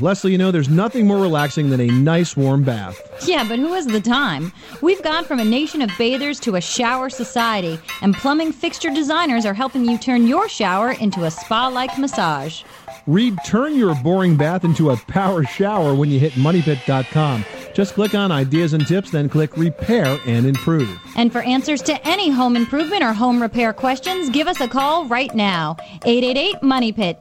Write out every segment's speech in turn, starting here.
Leslie, you know, there's nothing more relaxing than a nice warm bath. Yeah, but who has the time? We've gone from a nation of bathers to a shower society, and plumbing fixture designers are helping you turn your shower into a spa like massage. Read Turn Your Boring Bath into a Power Shower when you hit MoneyPit.com. Just click on Ideas and Tips, then click Repair and Improve. And for answers to any home improvement or home repair questions, give us a call right now. 888 Money Pit.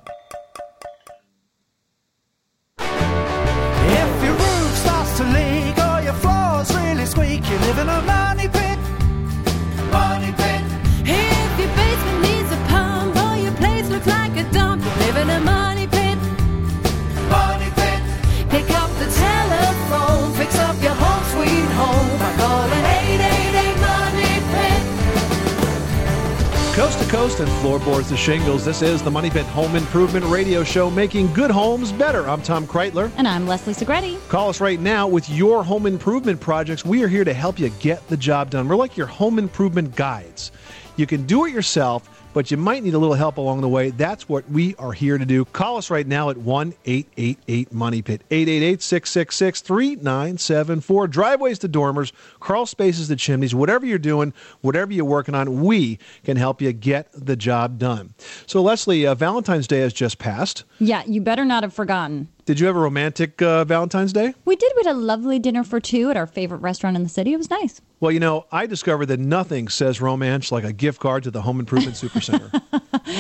Coast and floorboards to shingles, this is the Money Pit Home Improvement Radio Show, making good homes better. I'm Tom Kraeutler. And I'm Leslie Segrete. Call us right now with your home improvement projects. We are here to help you get the job done. We're like your home improvement guides. You can do it yourself, but you might need a little help along the way. That's what we are here to do. Call us right now at 1 888 Money Pit, 888 666 3974. Driveways to dormers, crawl spaces to chimneys, whatever you're doing, whatever you're working on, we can help you get the job done. So, Leslie, uh, Valentine's Day has just passed. Yeah, you better not have forgotten. Did you have a romantic uh, Valentine's Day? We did. We had a lovely dinner for two at our favorite restaurant in the city. It was nice. Well, you know, I discovered that nothing says romance like a gift card to the Home Improvement Supercenter.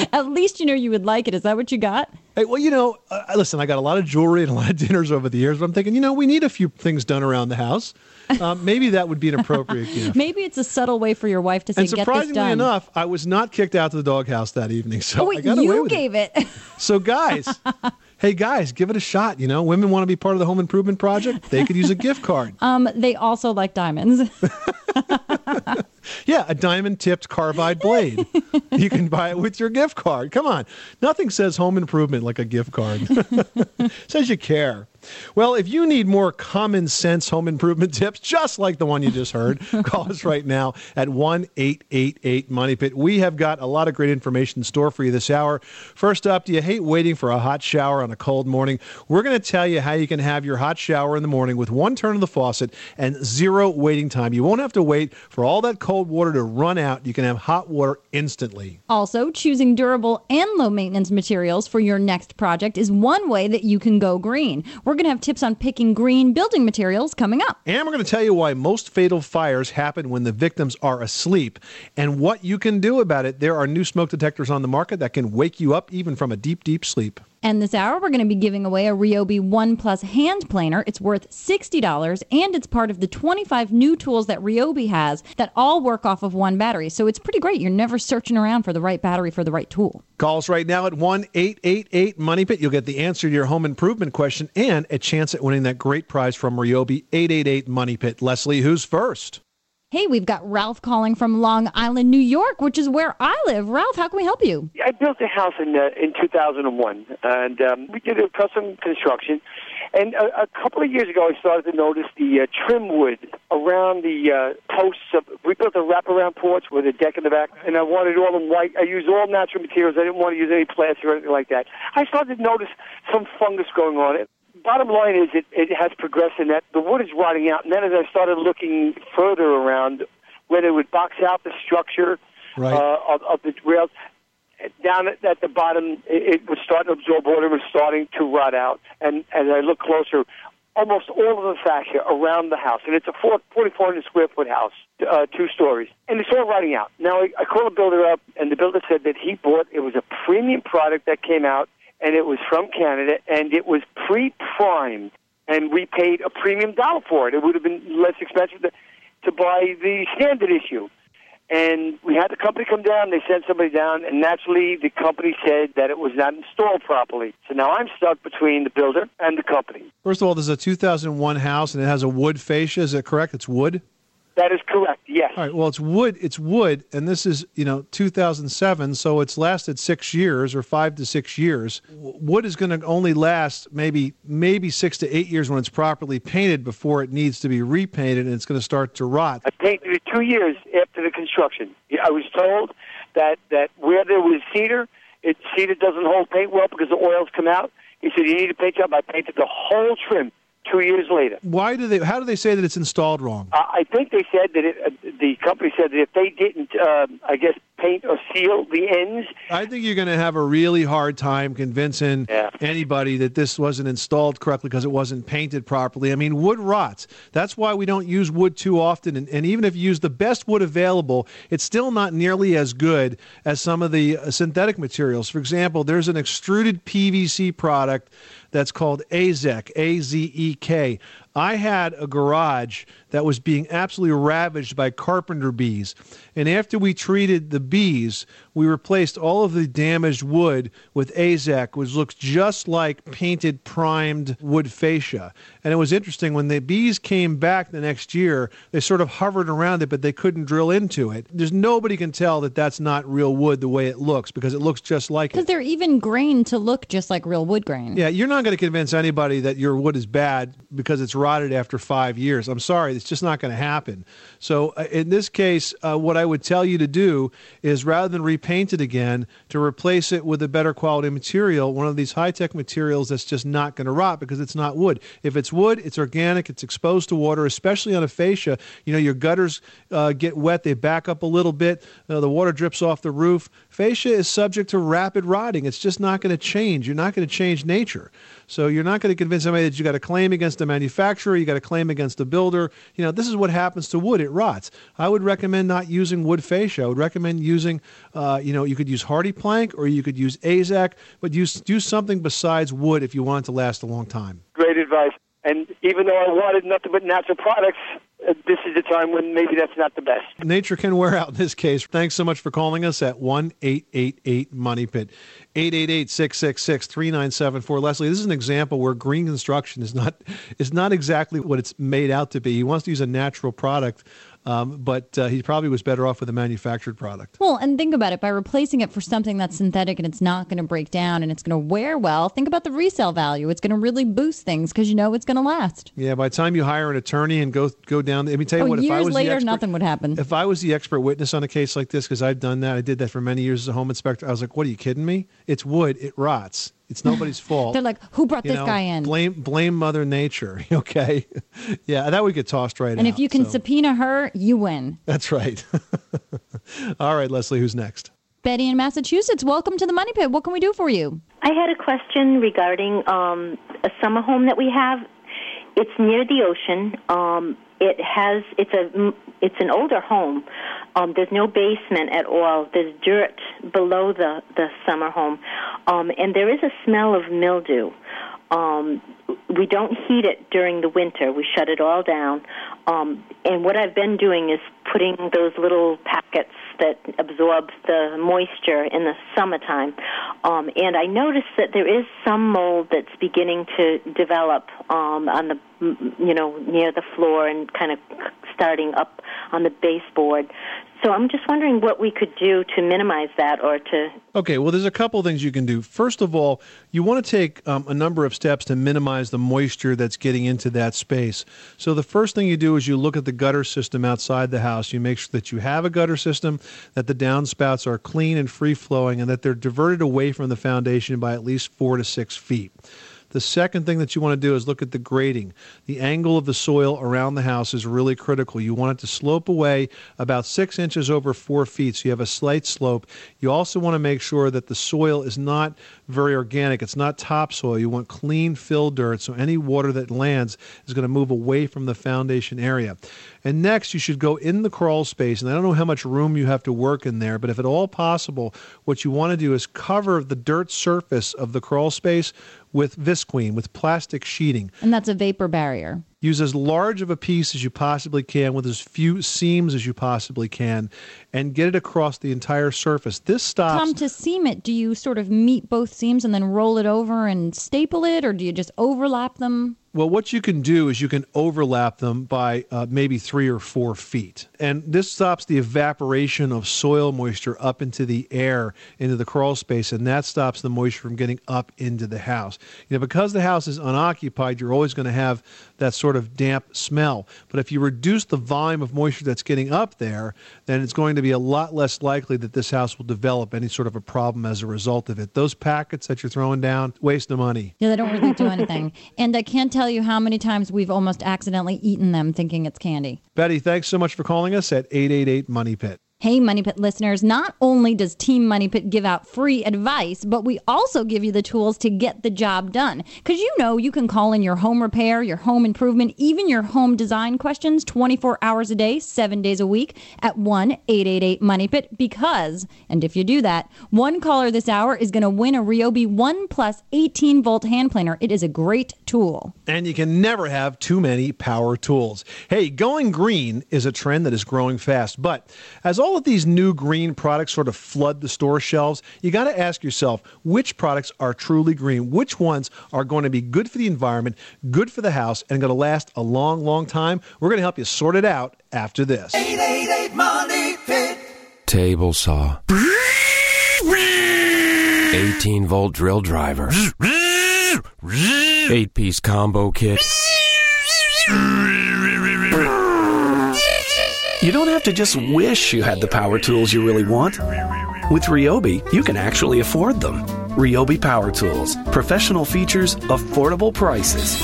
At least you know you would like it. Is that what you got? hey, well, you know, uh, listen, I got a lot of jewelry and a lot of dinners over the years, but I'm thinking, you know, we need a few things done around the house. Um, maybe that would be an appropriate gift. Maybe it's a subtle way for your wife to say, and "Get this surprisingly enough, I was not kicked out to the doghouse that evening, so oh I wait, got away you gave it. So, guys, hey, guys, give it a shot. You know, women want to be part of the home improvement project. They could use a gift card. um, they also like diamonds. Yeah, a diamond tipped carbide blade. you can buy it with your gift card. Come on. Nothing says home improvement like a gift card. says you care. Well, if you need more common sense home improvement tips, just like the one you just heard, call us right now at 1 888 Money Pit. We have got a lot of great information in store for you this hour. First up, do you hate waiting for a hot shower on a cold morning? We're going to tell you how you can have your hot shower in the morning with one turn of the faucet and zero waiting time. You won't have to wait for all that cold water to run out. You can have hot water instantly. Also, choosing durable and low maintenance materials for your next project is one way that you can go green. We're going to have tips on picking green building materials coming up. And we're going to tell you why most fatal fires happen when the victims are asleep and what you can do about it. There are new smoke detectors on the market that can wake you up even from a deep, deep sleep. And this hour, we're going to be giving away a Ryobi One Plus hand planer. It's worth $60, and it's part of the 25 new tools that Ryobi has that all work off of one battery. So it's pretty great. You're never searching around for the right battery for the right tool. Calls right now at 1 888 Money Pit. You'll get the answer to your home improvement question and a chance at winning that great prize from Ryobi 888 Money Pit. Leslie, who's first? Hey, we've got Ralph calling from Long Island, New York, which is where I live. Ralph, how can we help you? I built a house in uh, in 2001, and um, we did a custom construction. And a, a couple of years ago, I started to notice the uh, trim wood around the uh, posts. Of, we built a wraparound porch with a deck in the back, and I wanted all in white. I used all natural materials. I didn't want to use any plastic or anything like that. I started to notice some fungus going on. Bottom line is, it, it has progressed in that the wood is rotting out. And then as I started looking further around, where they would box out the structure Right. uh, of, of the rails, down at, at the bottom, it, it was starting to absorb water. It was starting to rot out. And as I look closer, almost all of the fascia around the house, and it's a four, 4,400 square foot house, uh, two stories, and it's all rotting out. Now I, I called the builder up, and the builder said that he bought it was a premium product that came out, and it was from Canada, and it was pre-primed, and we paid a premium dollar for it. It would have been less expensive to, to buy the standard issue. And we had the company come down. They sent somebody down, and naturally, the company said that it was not installed properly. So now I'm stuck between the builder and the company. First of all, this is a 2001 house and it has a wood fascia. Is that correct? It's wood? That is correct. Yes. All right. Well, it's wood. It's wood, and this is you know 2007, so it's lasted six years or five to six years. Wood is going to only last maybe maybe six to eight years when it's properly painted before it needs to be repainted, and it's going to start to rot. I painted it two years after the construction. I was told that that where there was cedar, it cedar doesn't hold paint well because the oils come out. He said, you need a paint job. I painted the whole trim two years later. Why do they? How do they say that it's installed wrong? Uh, I think they said that it, uh, the company said that if they didn't, uh, I guess, paint or seal the ends, I think you're going to have a really hard time convincing Yeah. anybody that this wasn't installed correctly because it wasn't painted properly. I mean, wood rots. That's why we don't use wood too often. And, and even if you use the best wood available, it's still not nearly as good as some of the uh, synthetic materials. For example, there's an extruded PVC product that's called AZEK, A Z E K. I had a garage that was being absolutely ravaged by carpenter bees. And after we treated the bees, we replaced all of the damaged wood with AZEK, which looks just like painted primed wood fascia. And it was interesting when the bees came back the next year, they sort of hovered around it, but they couldn't drill into it. There's nobody can tell that that's not real wood the way it looks because it looks just like it. Because they're even grained to look just like real wood grain. Yeah, you're not going to convince anybody that your wood is bad because it's rotted after five years. I'm sorry, it's just not going to happen. So, uh, in this case, uh, what I would tell you to do is rather than repaint it again, to replace it with a better quality material, one of these high tech materials that's just not going to rot because it's not wood. If it's wood, it's organic, it's exposed to water, especially on a fascia. You know, your gutters uh, get wet, they back up a little bit, uh, the water drips off the roof. Fascia is subject to rapid rotting. It's just not going to change. You're not going to change nature. So you're not going to convince somebody that you got a claim against the manufacturer, you got a claim against the builder. You know, this is what happens to wood; it rots. I would recommend not using wood fascia. I would recommend using, uh, you know, you could use HardiePlank or you could use AZEK, but use do something besides wood if you want it to last a long time. great advice. And even though I wanted nothing but natural products, this is the time when maybe that's not the best. Nature can wear out in this case. Thanks so much for calling us at 1 888 Money Pit. 888 666 3974. Leslie, this is an example where green construction is not, is not exactly what it's made out to be. He wants to use a natural product, um, but uh, he probably was better off with a manufactured product. Well, and think about it by replacing it for something that's synthetic and it's not going to break down and it's going to wear well. Think about the resale value. It's going to really boost things because you know it's going to last. Yeah, by the time you hire an attorney and go go down, let me tell you Oh, what. if I years was the later, expert- nothing would happen. If I was the expert witness on a case like this, because I've done that, I did that for many years as a home inspector. I was like, "What are you kidding me? It's wood. It rots. It's nobody's fault." They're like, who brought You this know, guy in? Blame blame Mother Nature. Okay, yeah, that would get tossed right and out. if you can so- subpoena her, you win. that's right. All right, Leslie, who's next? Betty in Massachusetts, welcome to the Money Pit. What can we do for you? I had a question regarding um, a summer home that we have. It's near the ocean. Um, it has it's a it's an older home. Um, there's no basement at all. There's dirt below the the summer home, um, and there is a smell of mildew. Um, we don't heat it during the winter. We shut it all down. Um, and what I've been doing is putting those little packets that absorb the moisture in the summertime. Um, and I noticed that there is some mold that's beginning to develop um, on the, you know, near the floor and kind of starting up on the baseboard. So I'm just wondering what we could do to minimize that or to Okay, well, there's a couple things you can do. First of all, you want to take um, a number of steps to minimize the moisture that's getting into that space. So, the first thing you do is you look at the gutter system outside the house. You make sure that you have a gutter system, that the downspouts are clean and free flowing, and that they're diverted away from the foundation by at least four to six feet. The second thing that you want to do is look at the grading. The angle of the soil around the house is really critical. You want it to slope away about six inches over four feet, so you have a slight slope. You also want to make sure that the soil is not very organic. It's not topsoil. You want clean fill dirt, so any water that lands is going to move away from the foundation area. And next, you should go in the crawl space. And I don't know how much room you have to work in there, but if at all possible, what you want to do is cover the dirt surface of the crawl space with visqueen, with plastic sheeting. And that's a vapor barrier. Use as large of a piece as you possibly can with as few seams as you possibly can and get it across the entire surface. This stops. Tom, to seam it, do you sort of meet both seams and then roll it over and staple it, or do you just overlap them? Well, what you can do is you can overlap them by uh, maybe three or four feet. And this stops the evaporation of soil moisture up into the air, into the crawl space, and that stops the moisture from getting up into the house. You know, because the house is unoccupied, you're always going to have that sort of damp smell. But if you reduce the volume of moisture that's getting up there, then it's going to be a lot less likely that this house will develop any sort of a problem as a result of it. Those packets that you're throwing down, waste of money. Yeah, they don't really do anything. And I can't tell you how many times we've almost accidentally eaten them thinking it's candy. Betty, thanks so much for calling us at 888 Money Pit. Hey, Money Pit listeners, not only does Team Money Pit give out free advice, but we also give you the tools to get the job done. Because you know you can call in your home repair, your home improvement, even your home design questions 24 hours a day, seven days a week at 1 888 Money Pit. Because, and if you do that, one caller this hour is going to win a Ryobi 1 Plus 18 volt hand planer. It is a great tool. And you can never have too many power tools. Hey, going green is a trend that is growing fast. But as all of these new green products sort of flood the store shelves, you got to ask yourself which products are truly green? Which ones are going to be good for the environment, good for the house, and going to last a long, long time? We're going to help you sort it out after this. 888 Money Pit. Table saw. 18 volt drill driver. 8 piece combo kit. You don't have to just wish you had the power tools you really want. With Ryobi, you can actually afford them. Ryobi Power Tools. Professional features, affordable prices.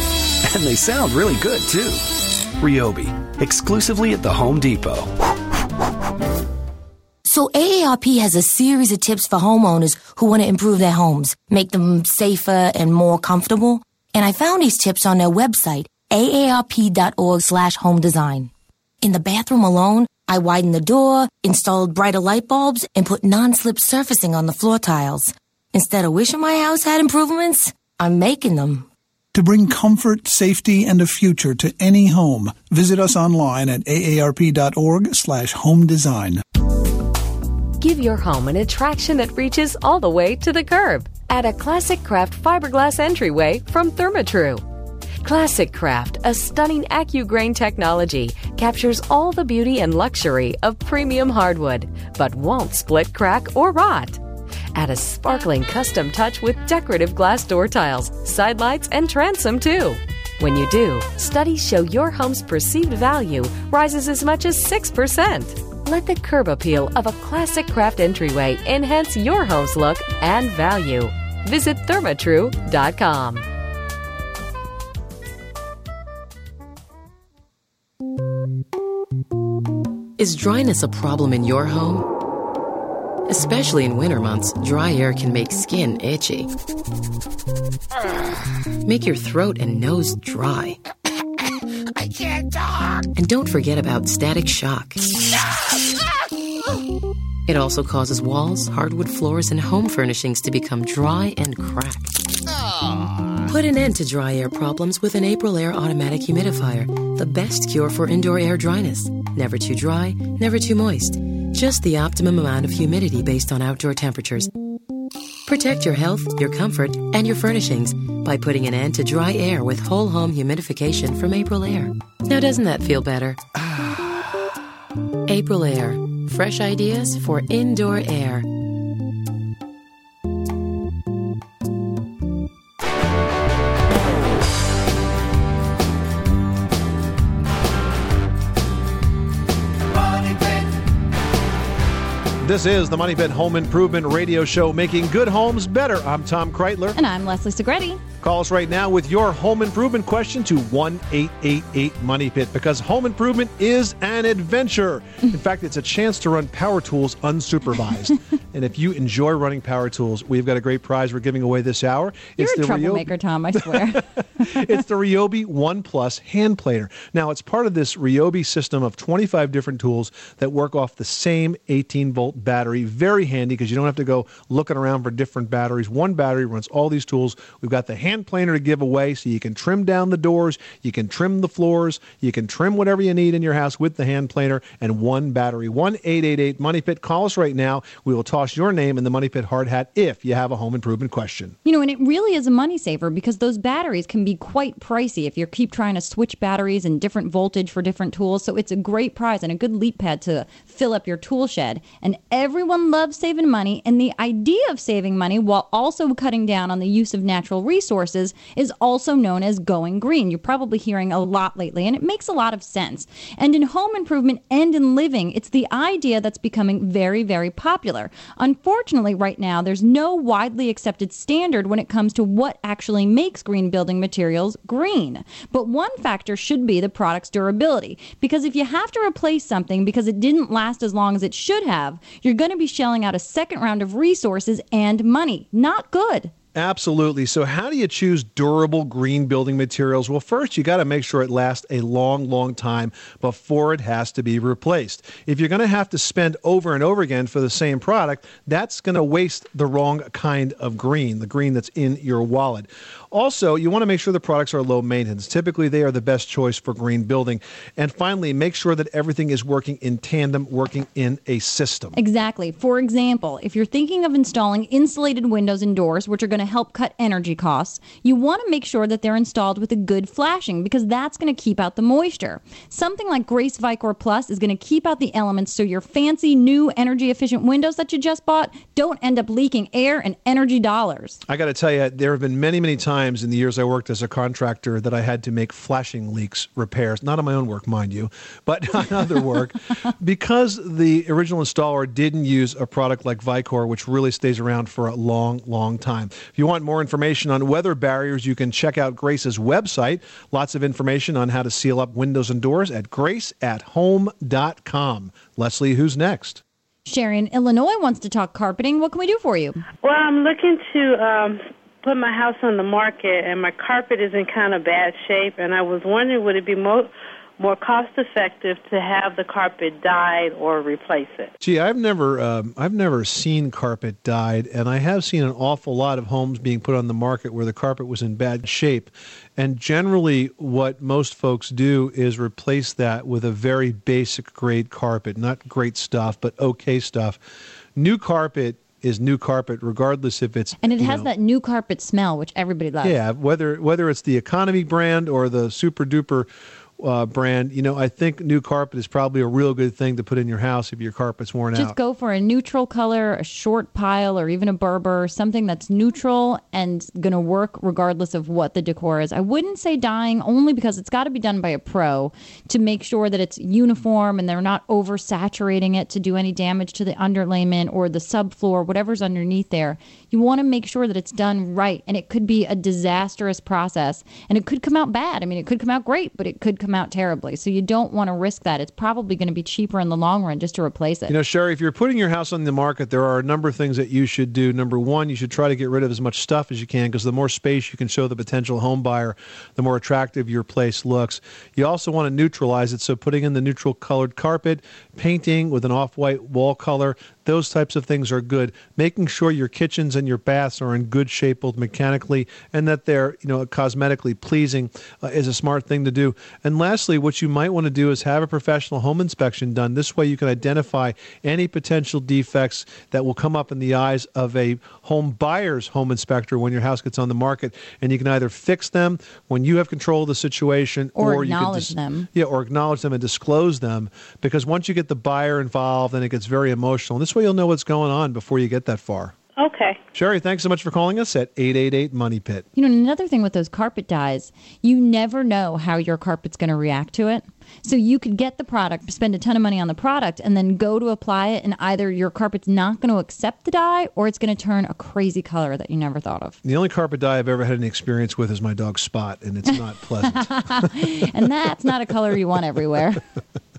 And they sound really good, too. Ryobi. Exclusively at the Home Depot. So AARP has a series of tips for homeowners who want to improve their homes, make them safer and more comfortable. And I found these tips on their website, aarp.org slash home design. In the bathroom alone, I widened the door, installed brighter light bulbs, and put non-slip surfacing on the floor tiles. Instead of wishing my house had improvements, I'm making them. To bring comfort, safety, and a future to any home, visit us online at aarp.org slash home design. Give your home an attraction that reaches all the way to the curb. Add a Classic Craft fiberglass entryway from Therma-Tru. Classic Craft, a stunning AccuGrain technology, captures all the beauty and luxury of premium hardwood, but won't split, crack, or rot. Add a sparkling custom touch with decorative glass door tiles, side lights, and transom too. When you do, studies show your home's perceived value rises as much as 6%. Let the curb appeal of a classic craft entryway enhance your home's look and value. Visit thermatru.com. Is dryness a problem in your home? Especially in winter months, dry air can make skin itchy. Make your throat and nose dry. I can't talk. And don't forget about static shock. It also causes walls, hardwood floors, and home furnishings to become dry and crack. Put an end to dry air problems with an Aprilaire automatic humidifier, the best cure for indoor air dryness. Never too dry, never too moist. Just the optimum amount of humidity based on outdoor temperatures. Protect your health, your comfort, and your furnishings by putting an end to dry air with whole home humidification from Aprilaire. Now, doesn't that feel better? Aprilaire. Fresh ideas for indoor air. This is the Money Pit Home Improvement Radio Show, making good homes better. I'm Tom Kraeutler. And I'm Leslie Segrete. Call us right now with your home improvement question to 1 888 Money Pit because home improvement is an adventure. In fact, it's a chance to run power tools unsupervised. and if you enjoy running power tools, we've got a great prize we're giving away this hour. You're a the Ryobi- troublemaker, Tom, I swear. it's the Ryobi One Plus hand planer. Now, it's part of this Ryobi system of 25 different tools that work off the same 18 volt battery. Very handy because you don't have to go looking around for different batteries. One battery runs all these tools. We've got the hand planer to give away so you can trim down the doors, you can trim the floors, you can trim whatever you need in your house with the hand planer and one battery. 1 888 Money Pit. Call us right now. We will toss your name in the Money Pit hard hat if you have a home improvement question. You know, and it really is a money saver because those batteries can be quite pricey if you keep trying to switch batteries and different voltage for different tools. So it's a great prize and a good leap pad to fill up your tool shed. And everyone loves saving money, and the idea of saving money while also cutting down on the use of natural resources is also known as going green. You're probably hearing a lot lately, and it makes a lot of sense. And in home improvement and in living, it's the idea that's becoming very, very popular. Unfortunately, right now, there's no widely accepted standard when it comes to what actually makes green building materials green. But one factor should be the product's durability, because if you have to replace something because it didn't last as long as it should have, you're going to be shelling out a second round of resources and money. Not good. Absolutely. So, how do you choose durable green building materials? Well, first, you got to make sure it lasts a long, long time before it has to be replaced. If you're going to have to spend over and over again for the same product, that's going to waste the wrong kind of green, the green that's in your wallet. Also, you want to make sure the products are low maintenance. Typically, they are the best choice for green building. And finally, make sure that everything is working in tandem, working in a system. Exactly. For example, if you're thinking of installing insulated windows and doors, which are going to help cut energy costs, you want to make sure that they're installed with a good flashing because that's going to keep out the moisture. Something like Grace Vycor Plus is going to keep out the elements so your fancy new energy efficient windows that you just bought don't end up leaking air and energy dollars. I got to tell you, there have been many, many times in the years I worked as a contractor that I had to make flashing leaks repairs, not on my own work, mind you, but on other work, because the original installer didn't use a product like Vycor, which really stays around for a long, long time. If you want more information on weather barriers, you can check out Grace's website. Lots of information on how to seal up windows and doors at graceathome.com. Leslie, who's next? Sharon, Illinois wants to talk carpeting. What can we do for you? Well, I'm looking to um, put my house on the market, and my carpet is in kind of bad shape, and I was wondering would it be more more cost effective to have the carpet dyed or replace it? Gee, I've never, um, I've never seen carpet dyed, and I have seen an awful lot of homes being put on the market where the carpet was in bad shape. And generally, what most folks do is replace that with a very basic grade carpet, not great stuff, but okay stuff. New carpet is new carpet, regardless if it's And it has know, that new carpet smell, which everybody loves. yeah, whether whether it's the economy brand or the super duper uh, brand, you know, I think new carpet is probably a real good thing to put in your house if your carpet's worn Just out. Just go for a neutral color, a short pile, or even a Berber, something that's neutral and going to work regardless of what the decor is. I wouldn't say dyeing only because it's got to be done by a pro to make sure that it's uniform and they're not oversaturating it to do any damage to the underlayment or the subfloor, whatever's underneath there. You want to make sure that it's done right, and it could be a disastrous process, and it could come out bad. I mean, it could come out great, but it could come out terribly. So you don't want to risk that. It's probably going to be cheaper in the long run just to replace it. You know, Sherry, if you're putting your house on the market, there are a number of things that you should do. Number one, you should try to get rid of as much stuff as you can because the more space you can show the potential home buyer, the more attractive your place looks. You also want to neutralize it, so putting in the neutral colored carpet, painting with an off white wall color, those types of things are good. Making sure your kitchens and your baths are in good shape, both mechanically and that they're you know cosmetically pleasing, uh, is a smart thing to do. And lastly, what you might want to do is have a professional home inspection done. This way, you can identify any potential defects that will come up in the eyes of a home buyer's home inspector when your house gets on the market, and you can either fix them when you have control of the situation, Or you can acknowledge them. yeah, or acknowledge them and disclose them. Because once you get the buyer involved, then it gets very emotional. And this way, you'll know what's going on before you get that far. Okay. Sherry, thanks so much for calling us at 888 Money Pit. You know, another thing with those carpet dyes, you never know how your carpet's going to react to it. So you could get the product, spend a ton of money on the product, and then go to apply it, and either your carpet's not going to accept the dye or it's going to turn a crazy color that you never thought of. The only carpet dye I've ever had any experience with is my dog Spot, and it's not pleasant. and that's not a color you want everywhere.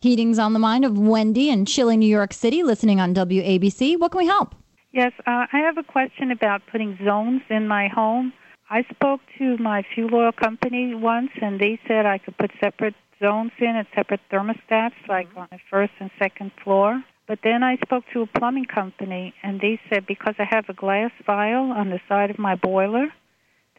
Heating's on the mind of Wendy in chilly New York City, listening on WABC. What can we help? Yes, uh, I have a question about putting zones in my home. I spoke to my fuel oil company once, and they said I could put separate zones in and separate thermostats, like on the first and second floor. But then I spoke to a plumbing company, and they said because I have a glass vial on the side of my boiler,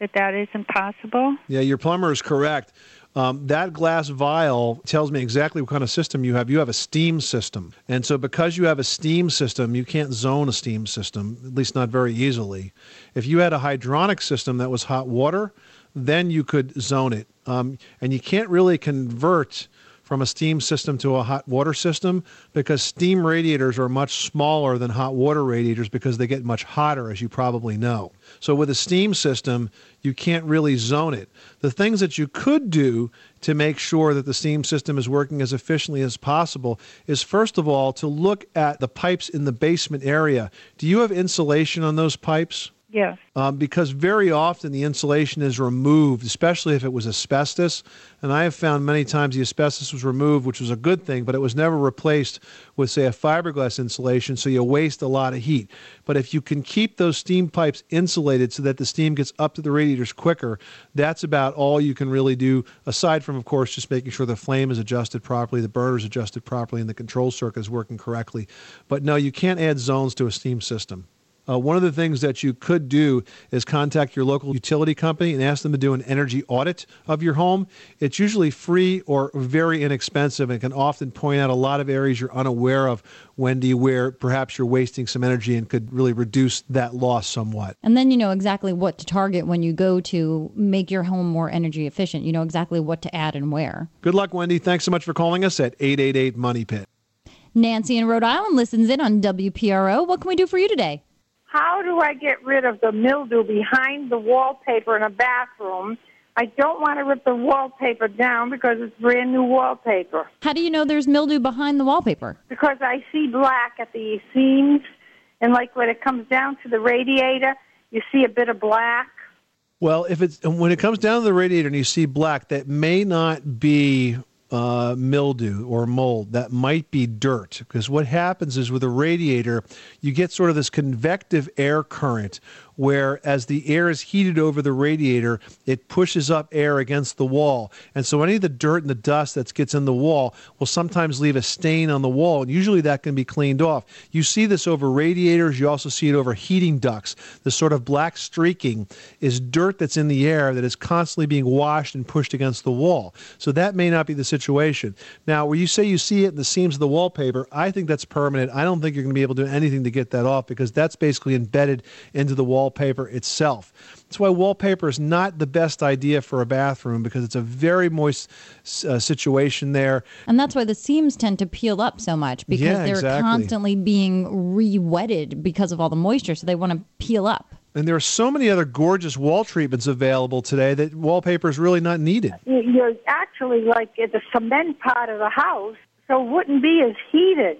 that that isn't possible. Yeah, your plumber is correct. Um, that glass vial tells me exactly what kind of system you have. You have a steam system. And so, because you have a steam system, you can't zone a steam system, at least not very easily. If you had a hydronic system that was hot water, then you could zone it. Um, and you can't really convert from a steam system to a hot water system because steam radiators are much smaller than hot water radiators because they get much hotter, as you probably know. So, with a steam system, you can't really zone it. The things that you could do to make sure that the steam system is working as efficiently as possible is, first of all, to look at the pipes in the basement area. Do you have insulation on those pipes? Yes. um, because very often the insulation is removed, especially if it was asbestos. And I have found many times the asbestos was removed, which was a good thing, but it was never replaced with, say, a fiberglass insulation, so you waste a lot of heat. But if you can keep those steam pipes insulated so that the steam gets up to the radiators quicker, that's about all you can really do, aside from, of course, just making sure the flame is adjusted properly, the burner is adjusted properly, and the control circuit is working correctly. But no, you can't add zones to a steam system. Uh, one of the things that you could do is contact your local utility company and ask them to do an energy audit of your home. It's usually free or very inexpensive and can often point out a lot of areas you're unaware of, Wendy, where perhaps you're wasting some energy and could really reduce that loss somewhat. And then you know exactly what to target when you go to make your home more energy efficient. You know exactly what to add and where. Good luck, Wendy. Thanks so much for calling us at 888 Money Pit. Nancy in Rhode Island listens in on WPRO. What can we do for you today? How do I get rid of the mildew behind the wallpaper in a bathroom? I don't want to rip the wallpaper down because it's brand new wallpaper. How do you know there's mildew behind the wallpaper? Because I see black at the seams, and like when it comes down to the radiator, you see a bit of black. Well, if it's when it comes down to the radiator and you see black, that may not be uh, mildew or mold. That might be dirt. Because what happens is with a radiator, you get sort of this convective air current where as the air is heated over the radiator, it pushes up air against the wall. And so any of the dirt and the dust that gets in the wall will sometimes leave a stain on the wall. And usually that can be cleaned off. You see this over radiators. You also see it over heating ducts. The sort of black streaking is dirt that's in the air that is constantly being washed and pushed against the wall. So that may not be the situation. Now, where you say you see it in the seams of the wallpaper, I think that's permanent. I don't think you're going to be able to do anything to get that off because that's basically embedded into the wallpaper itself. That's why wallpaper is not the best idea for a bathroom because it's a very moist uh, situation there. And that's why the seams tend to peel up so much because Yeah, they're exactly. constantly being re-wetted because of all the moisture, so they want to peel up. And there are so many other gorgeous wall treatments available today that wallpaper is really not needed. You- You're actually like at the cement part of the house, so it wouldn't be as heated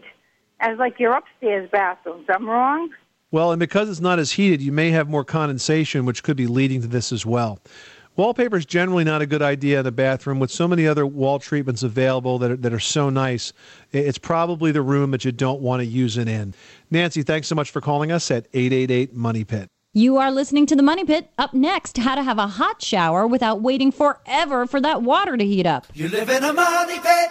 as like your upstairs bathrooms. I'm wrong? Well, and because it's not as heated, you may have more condensation, which could be leading to this as well. Wallpaper is generally not a good idea in a bathroom with so many other wall treatments available that are, that are so nice. It's probably the room that you don't want to use it in. Nancy, thanks so much for calling us at 888 Money Pit. You are listening to the Money Pit. Up next, how to have a hot shower without waiting forever for that water to heat up. You live in a money pit.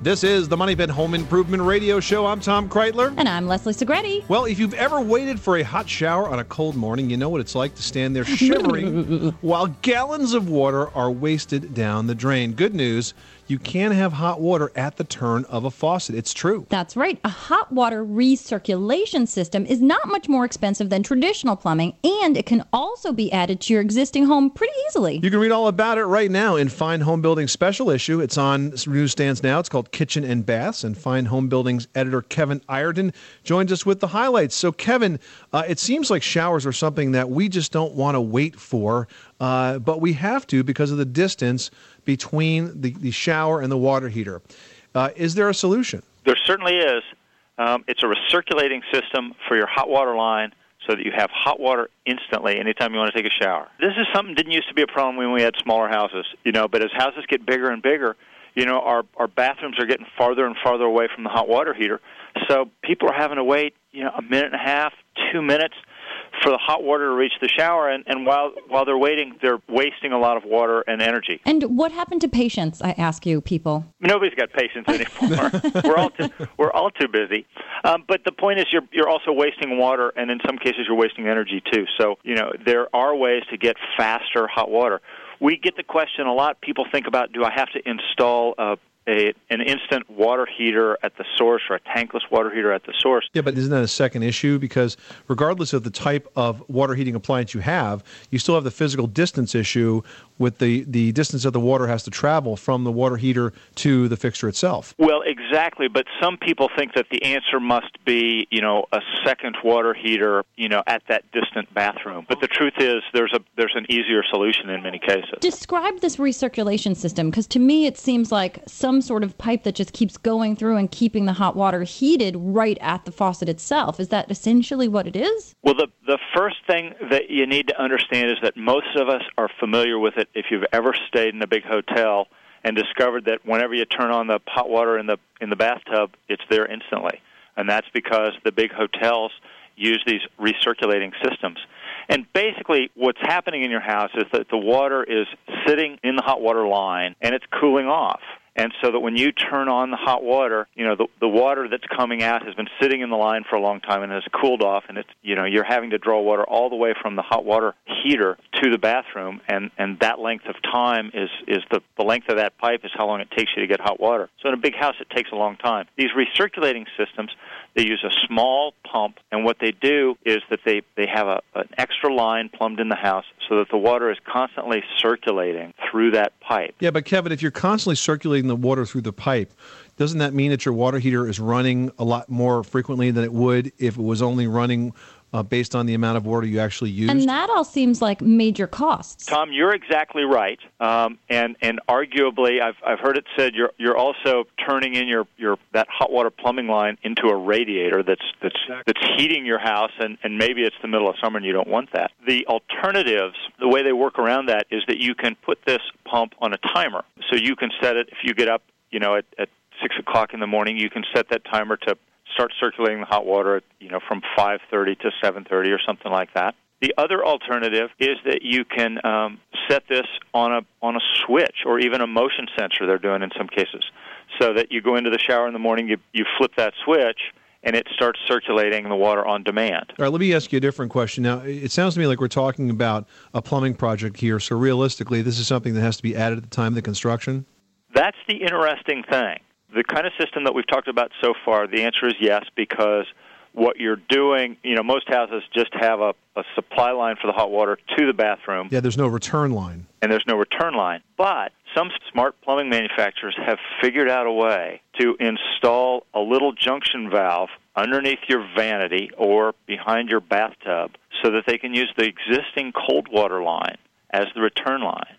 This is the Money Pit Home Improvement Radio Show. I'm Tom Kraeutler. And I'm Leslie Segrete. Well, if you've ever waited for a hot shower on a cold morning, you know what it's like to stand there shivering while gallons of water are wasted down the drain. Good news, you can have hot water at the turn of a faucet. It's true. That's right. A hot water recirculation system is not much more expensive than traditional plumbing, and it can also be added to your existing home pretty easily. You can read all about it right now in Fine Homebuilding special issue. It's on newsstands now. It's called Kitchen and Baths, and Fine Homebuilding's editor Kevin Ireton joins us with the highlights. So, Kevin, uh, it seems like showers are something that we just don't want to wait for, uh, but we have to because of the distance between the, the shower and the water heater. Uh, is there a solution? There certainly is. Um, it's a recirculating system for your hot water line so that you have hot water instantly anytime you want to take a shower. This is something that didn't used to be a problem when we had smaller houses, you know, but as houses get bigger and bigger, you know, our, our bathrooms are getting farther and farther away from the hot water heater. So people are having to wait, you know, a minute and a half, two minutes for the hot water to reach the shower, and, and while while they're waiting, they're wasting a lot of water and energy. And what happened to patience? I ask you, people. Nobody's got patience anymore. we're all too, we're all too busy. Um, but the point is, you're you're also wasting water, and in some cases, you're wasting energy too. So you know there are ways to get faster hot water. We get the question a lot. People think about, do I have to install a a, an instant water heater at the source or a tankless water heater at the source. Yeah, but isn't that a second issue? Because regardless of the type of water heating appliance you have, you still have the physical distance issue with the, the distance that the water has to travel from the water heater to the fixture itself. Well, exactly. But some people think that the answer must be, you know, a second water heater, you know, at that distant bathroom. But the truth is, there's a there's an easier solution in many cases. Describe this recirculation system because to me it seems like some sort of pipe that just keeps going through and keeping the hot water heated right at the faucet itself. Is that essentially what it is? Well, the the first thing that you need to understand is that most of us are familiar with it if you've ever stayed in a big hotel and discovered that whenever you turn on the hot water in the in the bathtub, it's there instantly. And that's because the big hotels use these recirculating systems. And basically, what's happening in your house is that the water is sitting in the hot water line and it's cooling off. And so that when you turn on the hot water, you know, the, the water that's coming out has been sitting in the line for a long time and has cooled off and it's, you know, you're having to draw water all the way from the hot water heater to the bathroom and, and that length of time is, is the, the length of that pipe is how long it takes you to get hot water. So in a big house, it takes a long time. These recirculating systems, they use a small pump and what they do is that they, they have a, an extra line plumbed in the house so that the water is constantly circulating through that pipe. Yeah, but Kevin, if you're constantly circulating the water through the pipe, doesn't that mean that your water heater is running a lot more frequently than it would if it was only running uh, based on the amount of water you actually use? And that all seems like major costs. Tom, you're exactly right, um, and and arguably, I've I've heard it said you're you're also turning in your your that hot water plumbing line into a radiator that's that's that's heating your house, and and maybe it's the middle of summer and you don't want that. The alternatives, the way they work around that is that you can put this pump on a timer, so you can set it if you get up, you know, at, at six o'clock in the morning, you can set that timer to start circulating the hot water, you know, from 5:30 to 7:30 or something like that. The other alternative is that you can um, set this on a on a switch or even a motion sensor. They're doing in some cases, so that you go into the shower in the morning, you you flip that switch, and it starts circulating the water on demand. All right, let me ask you a different question. Now, it sounds to me like we're talking about a plumbing project here. So realistically, this is something that has to be added at the time of the construction. That's the interesting thing. The kind of system that we've talked about so far, the answer is yes, because what you're doing, you know, most houses just have a, a supply line for the hot water to the bathroom, Yeah, there's no return line. and there's no return line. But some smart plumbing manufacturers have figured out a way to install a little junction valve underneath your vanity or behind your bathtub so that they can use the existing cold water line as the return line.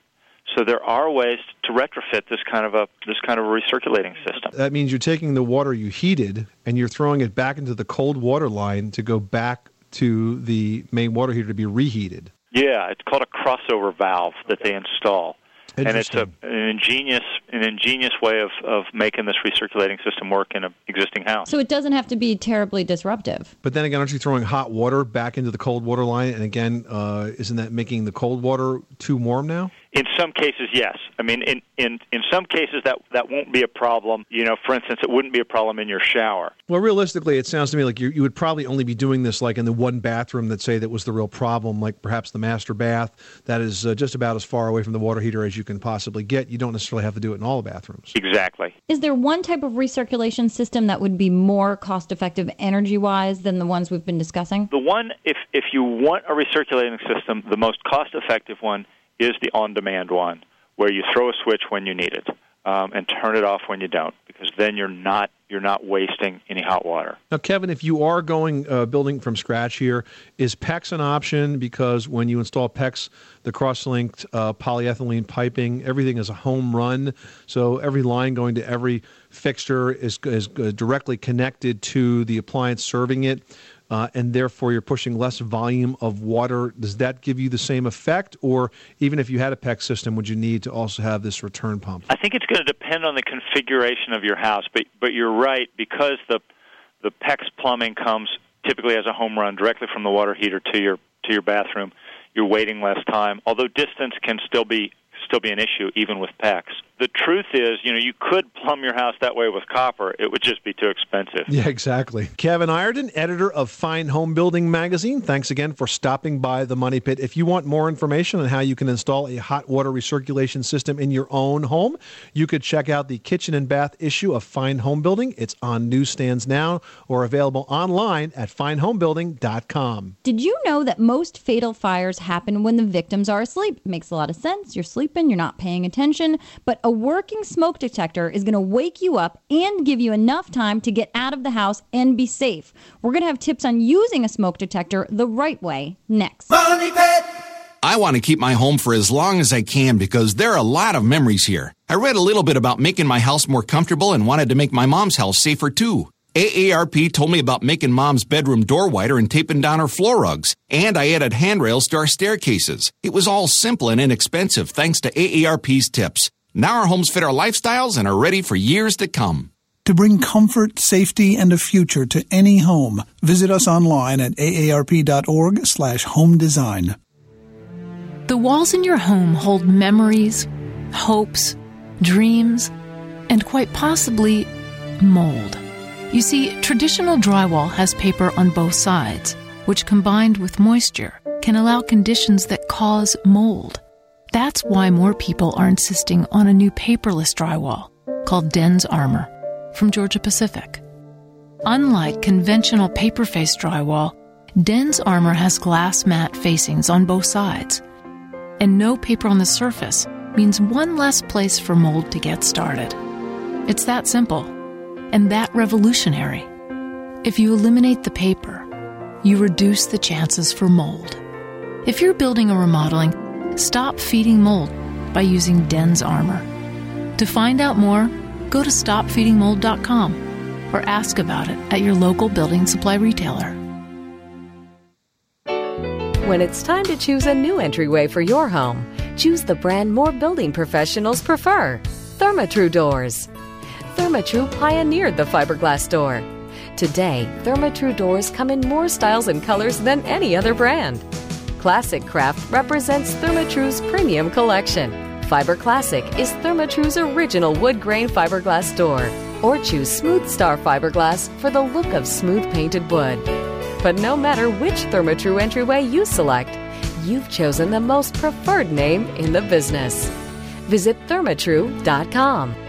So there are ways to retrofit this kind of a this kind of a recirculating system. That means you're taking the water you heated and you're throwing it back into the cold water line to go back to the main water heater to be reheated. Yeah, it's called a crossover valve that they install. And it's a, an ingenious an ingenious way of, of making this recirculating system work in an existing house. So it doesn't have to be terribly disruptive. But then again, aren't you throwing hot water back into the cold water line? And again, uh, isn't that making the cold water too warm now? In some cases, yes. I mean, in, in, in some cases, that, that won't be a problem. You know, for instance, it wouldn't be a problem in your shower. Well, realistically, it sounds to me like you, you would probably only be doing this like in the one bathroom that say that was the real problem, like perhaps the master bath that is uh, just about as far away from the water heater as you can possibly get. You don't necessarily have to do it in all the bathrooms. Exactly. Is there one type of recirculation system that would be more cost effective energy wise than the ones we've been discussing? The one, if, if you want a recirculating system, the most cost effective one is the on demand one, where you throw a switch when you need it. um, and turn it off when you don't, because then you're not you're not wasting any hot water. Now, Kevin, if you are going uh, building from scratch here, is PEX an option? Because when you install PEX, the cross-linked uh, polyethylene piping, everything is a home run. So every line going to every fixture is is uh, directly connected to the appliance serving it. Uh, and therefore you're pushing less volume of water. Does that give you the same effect, or even if you had a PEX system, would you need to also have this return pump? I think it's going to depend on the configuration of your house, but but you're right because the the PEX plumbing comes typically as a home run directly from the water heater to your to your bathroom. You're waiting less time, although distance can still be still be an issue even with PEX. The truth is, you know, you could plumb your house that way with copper. It would just be too expensive. Yeah, exactly. Kevin Ireton, editor of Fine Homebuilding magazine. Thanks again for stopping by the Money Pit. If you want more information on how you can install a hot water recirculation system in your own home, you could check out the kitchen and bath issue of Fine Homebuilding. It's on newsstands now or available online at finehomebuilding.com. Did you know that most fatal fires happen when the victims are asleep? It Makes a lot of sense. You're sleeping, you're not paying attention, but a working smoke detector is going to wake you up and give you enough time to get out of the house and be safe. We're going to have tips on using a smoke detector the right way next. I want to keep my home for as long as I can because there are a lot of memories here. I read a little bit about making my house more comfortable and wanted to make my mom's house safer too. AARP told me about making mom's bedroom door wider and taping down her floor rugs. And I added handrails to our staircases. It was all simple and inexpensive thanks to AARP's tips. Now our homes fit our lifestyles and are ready for years to come. To bring comfort, safety, and a future to any home, visit us online at aarp.org slash home design. The walls in your home hold memories, hopes, dreams, and quite possibly mold. You see, traditional drywall has paper on both sides, which combined with moisture can allow conditions that cause mold. That's why more people are insisting on a new paperless drywall called DensArmor from Georgia Pacific. Unlike conventional paper face drywall, DensArmor has glass mat facings on both sides. And no paper on the surface means one less place for mold to get started. It's that simple and that revolutionary. If you eliminate the paper, you reduce the chances for mold. If you're building or remodeling, stop feeding mold by using DensArmor. To find out more, go to stopfeedingmold.com or ask about it at your local building supply retailer. When it's time to choose a new entryway for your home, choose the brand more building professionals prefer Therma-Tru Doors. Therma-Tru pioneered the fiberglass door. Today, Therma-Tru doors come in more styles and colors than any other brand. Classic Craft represents Therma-Tru's premium collection. Fiber Classic is Therma-Tru's original wood grain fiberglass door. Or choose Smooth Star fiberglass for the look of smooth painted wood. But no matter which Therma-Tru entryway you select, you've chosen the most preferred name in the business. Visit thermatru.com.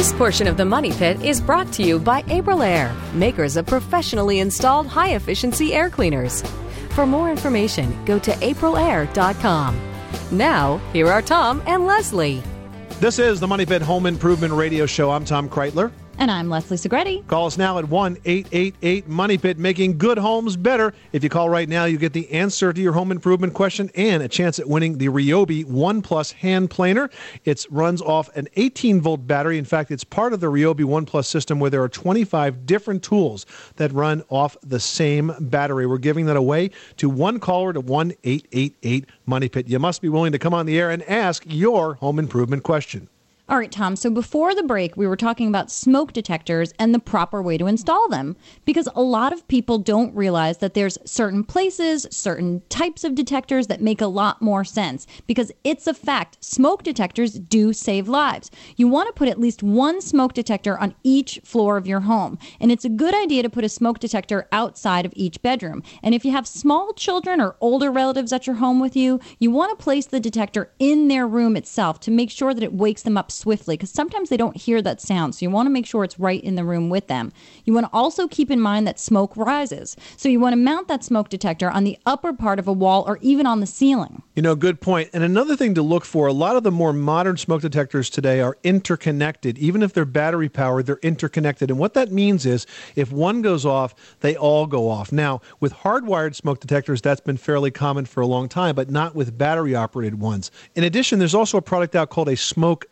This portion of the Money Pit is brought to you by Aprilaire, makers of professionally installed high efficiency air cleaners. For more information, go to aprilaire.com. Now, here are Tom and Leslie. This is the Money Pit Home Improvement Radio Show. I'm Tom Kraeutler. And I'm Leslie Segrete. Call us now at 1 888 Money Pit, making good homes better. If you call right now, you get the answer to your home improvement question and a chance at winning the Ryobi One Plus hand planer. It runs off an 18 volt battery. In fact, it's part of the Ryobi One Plus system where there are 25 different tools that run off the same battery. We're giving that away to one caller to 1 888 Money Pit. You must be willing to come on the air and ask your home improvement question. All right, Tom. So before the break, we were talking about smoke detectors and the proper way to install them because a lot of people don't realize that there's certain places, certain types of detectors that make a lot more sense because it's a fact. Smoke detectors do save lives. You want to put at least one smoke detector on each floor of your home, and it's a good idea to put a smoke detector outside of each bedroom. And if you have small children or older relatives at your home with you, you want to place the detector in their room itself to make sure that it wakes them up swiftly because sometimes they don't hear that sound. So you want to make sure it's right in the room with them. You want to also keep in mind that smoke rises. So you want to mount that smoke detector on the upper part of a wall or even on the ceiling. You know, good point. And another thing to look for a lot of the more modern smoke detectors today are interconnected. Even if they're battery powered, they're interconnected. And what that means is if one goes off, they all go off. Now, with hardwired smoke detectors, that's been fairly common for a long time, but not with battery operated ones. In addition, there's also a product out called a smoke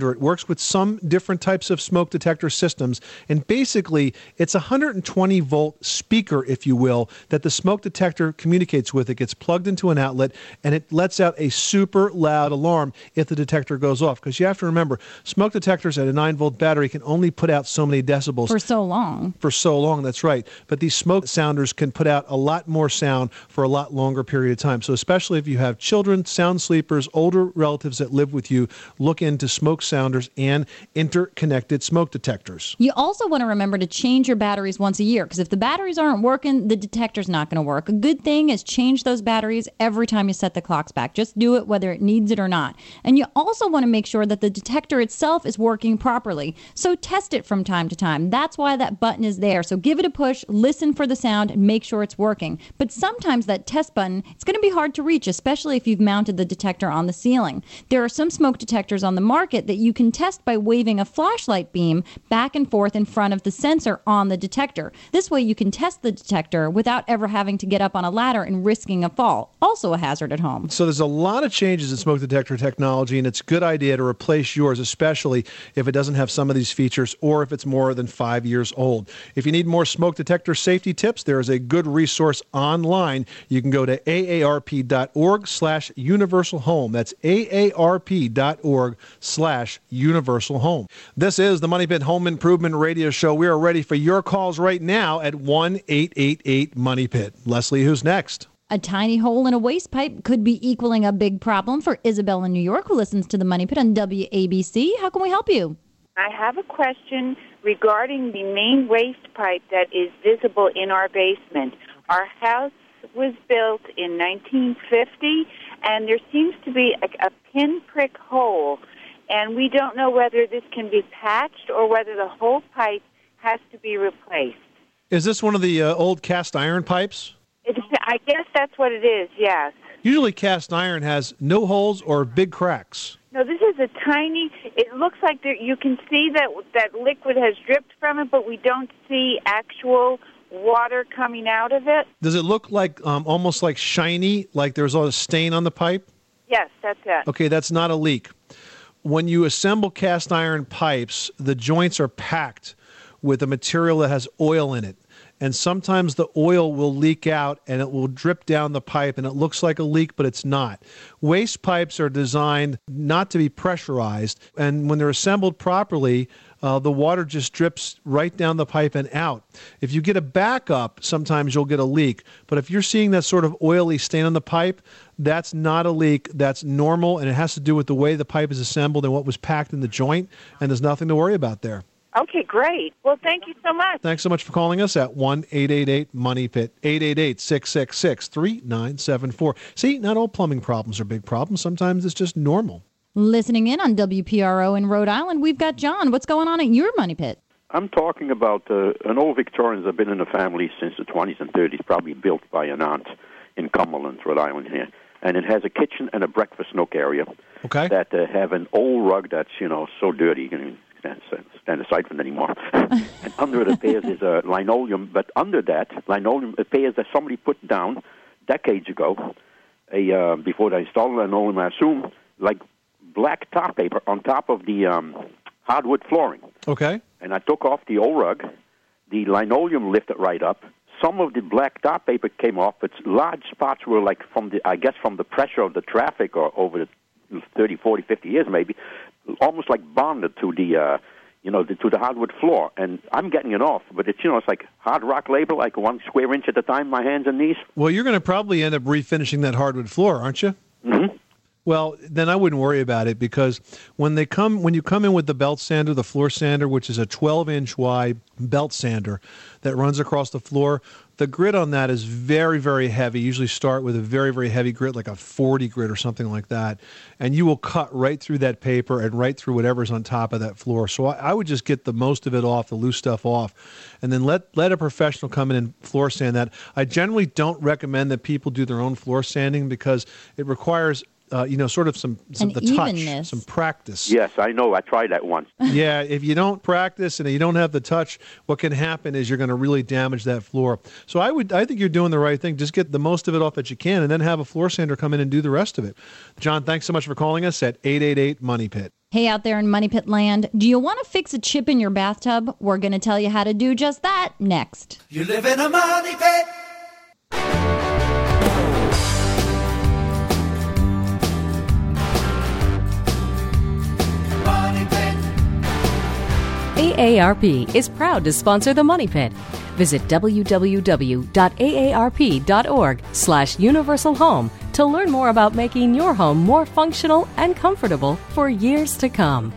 It works with some different types of smoke detector systems. And basically, it's a 120 volt speaker, if you will, that the smoke detector communicates with. It gets plugged into an outlet and it lets out a super loud alarm if the detector goes off. Because you have to remember, smoke detectors at a 9 volt battery can only put out so many decibels For so long. for so long. That's right. But these smoke sounders can put out a lot more sound for a lot longer period of time. So especially if you have children, sound sleepers, older relatives that live with you, look into smoke sounders and interconnected smoke detectors. You also want to remember to change your batteries once a year because if the batteries aren't working, the detector's not going to work. A good thing is change those batteries every time you set the clocks back. Just do it whether it needs it or not. And you also want to make sure that the detector itself is working properly. So test it from time to time. That's why that button is there. So give it a push, listen for the sound, and make sure it's working. But sometimes that test button, it's going to be hard to reach, especially if you've mounted the detector on the ceiling. There are some smoke detectors on the market that you can test by waving a flashlight beam back and forth in front of the sensor on the detector. This way you can test the detector without ever having to get up on a ladder and risking a fall. Also a hazard at home. So there's a lot of changes in smoke detector technology, and it's a good idea to replace yours, especially if it doesn't have some of these features or if it's more than five years old. If you need more smoke detector safety tips, there is a good resource online. You can go to aarp.org slash universal home. That's aarp.org slash universal home. This is the Money Pit Home Improvement Radio Show. We are ready for your calls right now at 1 888 Money Pit. Leslie, who's next? A tiny hole in a waste pipe could be equaling a big problem for Isabel in New York, who listens to the Money Pit on WABC. How can we help you? I have a question regarding the main waste pipe that is visible in our basement. Our house was built in 1950, and there seems to be a, a pinprick hole, and we don't know whether this can be patched or whether the whole pipe has to be replaced. Is this one of the uh, old cast iron pipes? It's, I guess that's what it is, yes. Usually, cast iron has no holes or big cracks. No, this is a tiny. It looks like there, you can see that that liquid has dripped from it, but we don't see actual water coming out of it. Does it look like um, almost like shiny, like there's a stain on the pipe? Yes, that's it. Okay, that's not a leak. When you assemble cast iron pipes, the joints are packed with a material that has oil in it. And sometimes the oil will leak out and it will drip down the pipe and it looks like a leak, but it's not. Waste pipes are designed not to be pressurized. And when they're assembled properly, uh, the water just drips right down the pipe and out. If you get a backup, sometimes you'll get a leak. But if you're seeing that sort of oily stain on the pipe, that's not a leak. That's normal, and it has to do with the way the pipe is assembled and what was packed in the joint, and there's nothing to worry about there. Okay, great. Well, thank you so much. Thanks so much for calling us at 1 888 Money Pit, 888 666 3974. See, not all plumbing problems are big problems. Sometimes it's just normal. Listening in on WPRO in Rhode Island, we've got John. What's going on at your Money Pit? I'm talking about uh, an old Victorian that's been in the family since the 20s and 30s, probably built by an aunt in Cumberland, Rhode Island here. And it has a kitchen and a breakfast nook area okay. that uh, have an old rug that's, you know, so dirty you can even stand, stand aside from it anymore. and under it appears is a linoleum, but under that linoleum appears that somebody put down decades ago, a uh, before they installed linoleum, I assume, like black top paper on top of the um, hardwood flooring. Okay. And I took off the old rug. The linoleum lifted right up. Some of the black tar paper came off, but large spots were like from the, I guess, from the pressure of the traffic or over the 30, 40, 50 years maybe, almost like bonded to the. Uh, you know, the, to the hardwood floor, and I'm getting it off, but it's you know, it's like hard rock label, like one square inch at a time, my hands and knees. Well, you're going to probably end up refinishing that hardwood floor, aren't you? Mm-hmm. Well, then I wouldn't worry about it because when they come when you come in with the belt sander, the floor sander, which is a 12 inch wide belt sander that runs across the floor, the grit on that is very very heavy. You usually start with a very very heavy grit, like a 40 grit or something like that, and you will cut right through that paper and right through whatever's on top of that floor. So I, I would just get the most of it off, the loose stuff off, and then let let a professional come in and floor sand that. I generally don't recommend that people do their own floor sanding because it requires uh, you know, sort of some, some An the touch, some practice. Yes, I know. I tried that once. yeah, if you don't practice and you don't have the touch, what can happen is you're going to really damage that floor. So I would, I think you're doing the right thing. Just get the most of it off that you can, and then have a floor sander come in and do the rest of it. John, thanks so much for calling us at eight eight eight Money Pit. Hey, out there in Money Pit Land, do you want to fix a chip in your bathtub? We're going to tell you how to do just that next. You live in a money pit. AARP is proud to sponsor the Money Pit. Visit www.aarp.org slash universal home to learn more about making your home more functional and comfortable for years to come.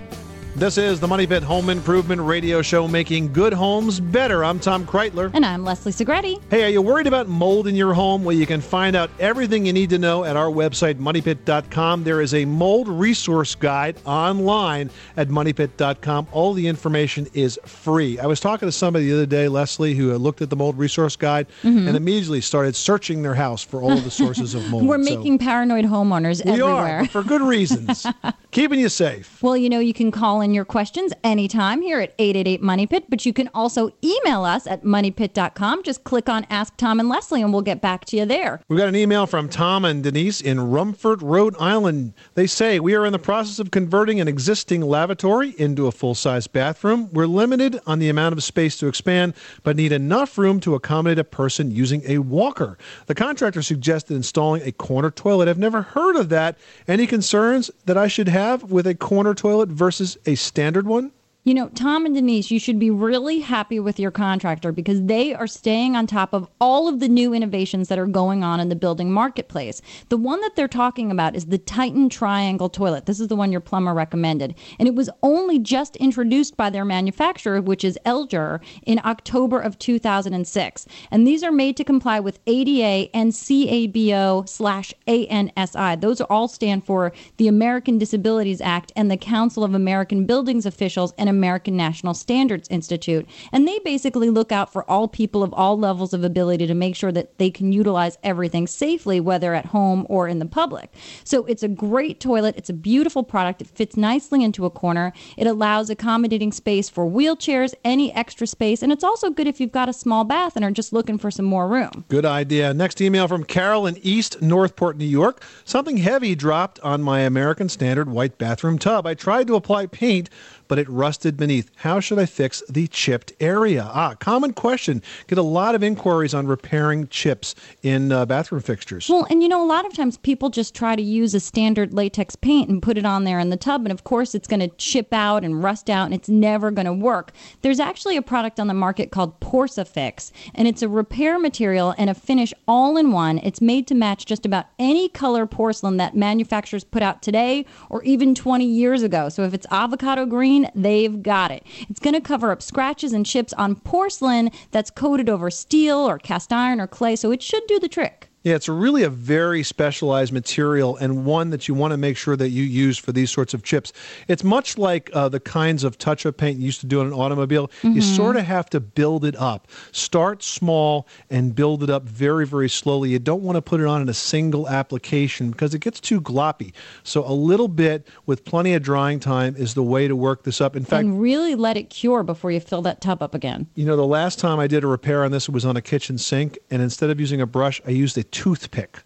This is the Money Pit Home Improvement Radio Show, making good homes better. I'm Tom Kraeutler. And I'm Leslie Segrete. Hey, are you worried about mold in your home? Well, you can find out everything you need to know at our website, moneypit.com. There is a mold resource guide online at moneypit.com. All the information is free. I was talking to somebody the other day, Leslie, who looked at the mold resource guide Mhm. and immediately started searching their house for all of the sources of mold. We're So making paranoid homeowners we everywhere. are, for good reasons. Keeping you safe. Well, you know, you can call in your questions anytime here at 888 Money Pit, but you can also email us at moneypit.com. Just click on Ask Tom and Leslie and we'll get back to you there. We've got an email from Tom and Denise in Rumford, Rhode Island. They say, We are in the process of converting an existing lavatory into a full size bathroom. We're limited on the amount of space to expand, but need enough room to accommodate a person using a walker. The contractor suggested installing a corner toilet. I've never heard of that. Any concerns that I should have with a corner toilet versus a standard one? You know, Tom and Denise, you should be really happy with your contractor because they are staying on top of all of the new innovations that are going on in the building marketplace. The one that they're talking about is the Titan Triangle toilet. This is the one your plumber recommended. And it was only just introduced by their manufacturer, which is Eljer, in October of 2006. And these are made to comply with ADA and CABO slash ANSI. Those all stand for the American Disabilities Act and the Council of American Buildings Officials and American National Standards Institute. And they basically look out for all people of all levels of ability to make sure that they can utilize everything safely, whether at home or in the public. So it's a great toilet. It's a beautiful product. It fits nicely into a corner. It allows accommodating space for wheelchairs, any extra space. And it's also good if you've got a small bath and are just looking for some more room. Good idea. Next email from Carol in East Northport, New York. Something heavy dropped on my American Standard white bathroom tub. I tried to apply paint, but it rusted beneath. How should I fix the chipped area? Ah, common question. Get a lot of inquiries on repairing chips in uh, bathroom fixtures. Well, and you know, a lot of times people just try to use a standard latex paint and put it on there in the tub, and of course it's going to chip out and rust out, and it's never going to work. There's actually a product on the market called Porsafix, and it's a repair material and a finish all in one. It's made to match just about any color porcelain that manufacturers put out today or even 20 years ago. So if it's avocado green, they've got it. It's going to cover up scratches and chips on porcelain that's coated over steel or cast iron or clay, so it should do the trick. Yeah, it's really a very specialized material and one that you want to make sure that you use for these sorts of chips. It's much like uh, the kinds of touch up paint you used to do on an automobile. You Mhm. sort of have to build it up. Start small and build it up very, very slowly. You don't want to put it on in a single application because it gets too gloppy. So a little bit with plenty of drying time is the way to work this up. In fact, and really let it cure before you fill that tub up again. you know, the last time I did a repair on this, it was on a kitchen sink, and instead of using a brush, I used a toothpick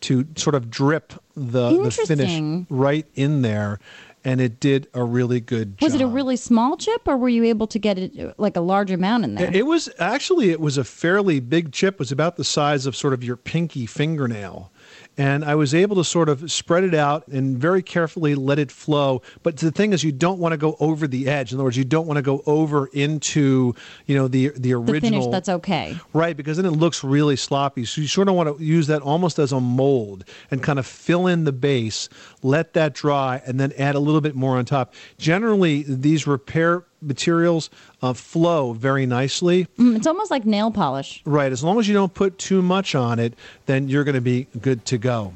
to sort of drip the, the finish right in there, and it did a really good job. Was it a really small chip, or were you able to get it like a large amount in there? It it was actually it was a fairly big chip. It was about the size of sort of your pinky fingernail, and I was able to sort of spread it out and very carefully let it flow. But the thing is, you don't want to go over the edge. In other words, you don't want to go over into you know the the original The finish that's okay. Right, because then it looks really sloppy. So you sort of want to use that almost as a mold and kind of fill in the base, let that dry, and then add a little bit more on top. Generally, these repair materials uh, flow very nicely. Mm, it's almost like nail polish. Right, as long as you don't put too much on it, then you're going to be good to go.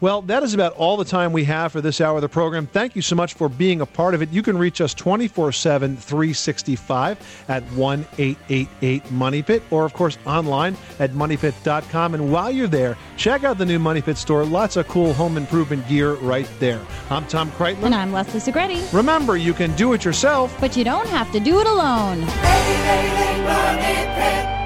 Well, that is about all the time we have for this hour of the program. Thank you so much for being a part of it. You can reach us 24 7, 365 at 1 888 Money Pit, or of course online at moneypit.com. And while you're there, check out the new Money Pit store. Lots of cool home improvement gear right there. I'm Tom Kraeutler. And I'm Leslie Segrete. Remember, you can do it yourself. But you don't have to do it alone. 888 Money Pit.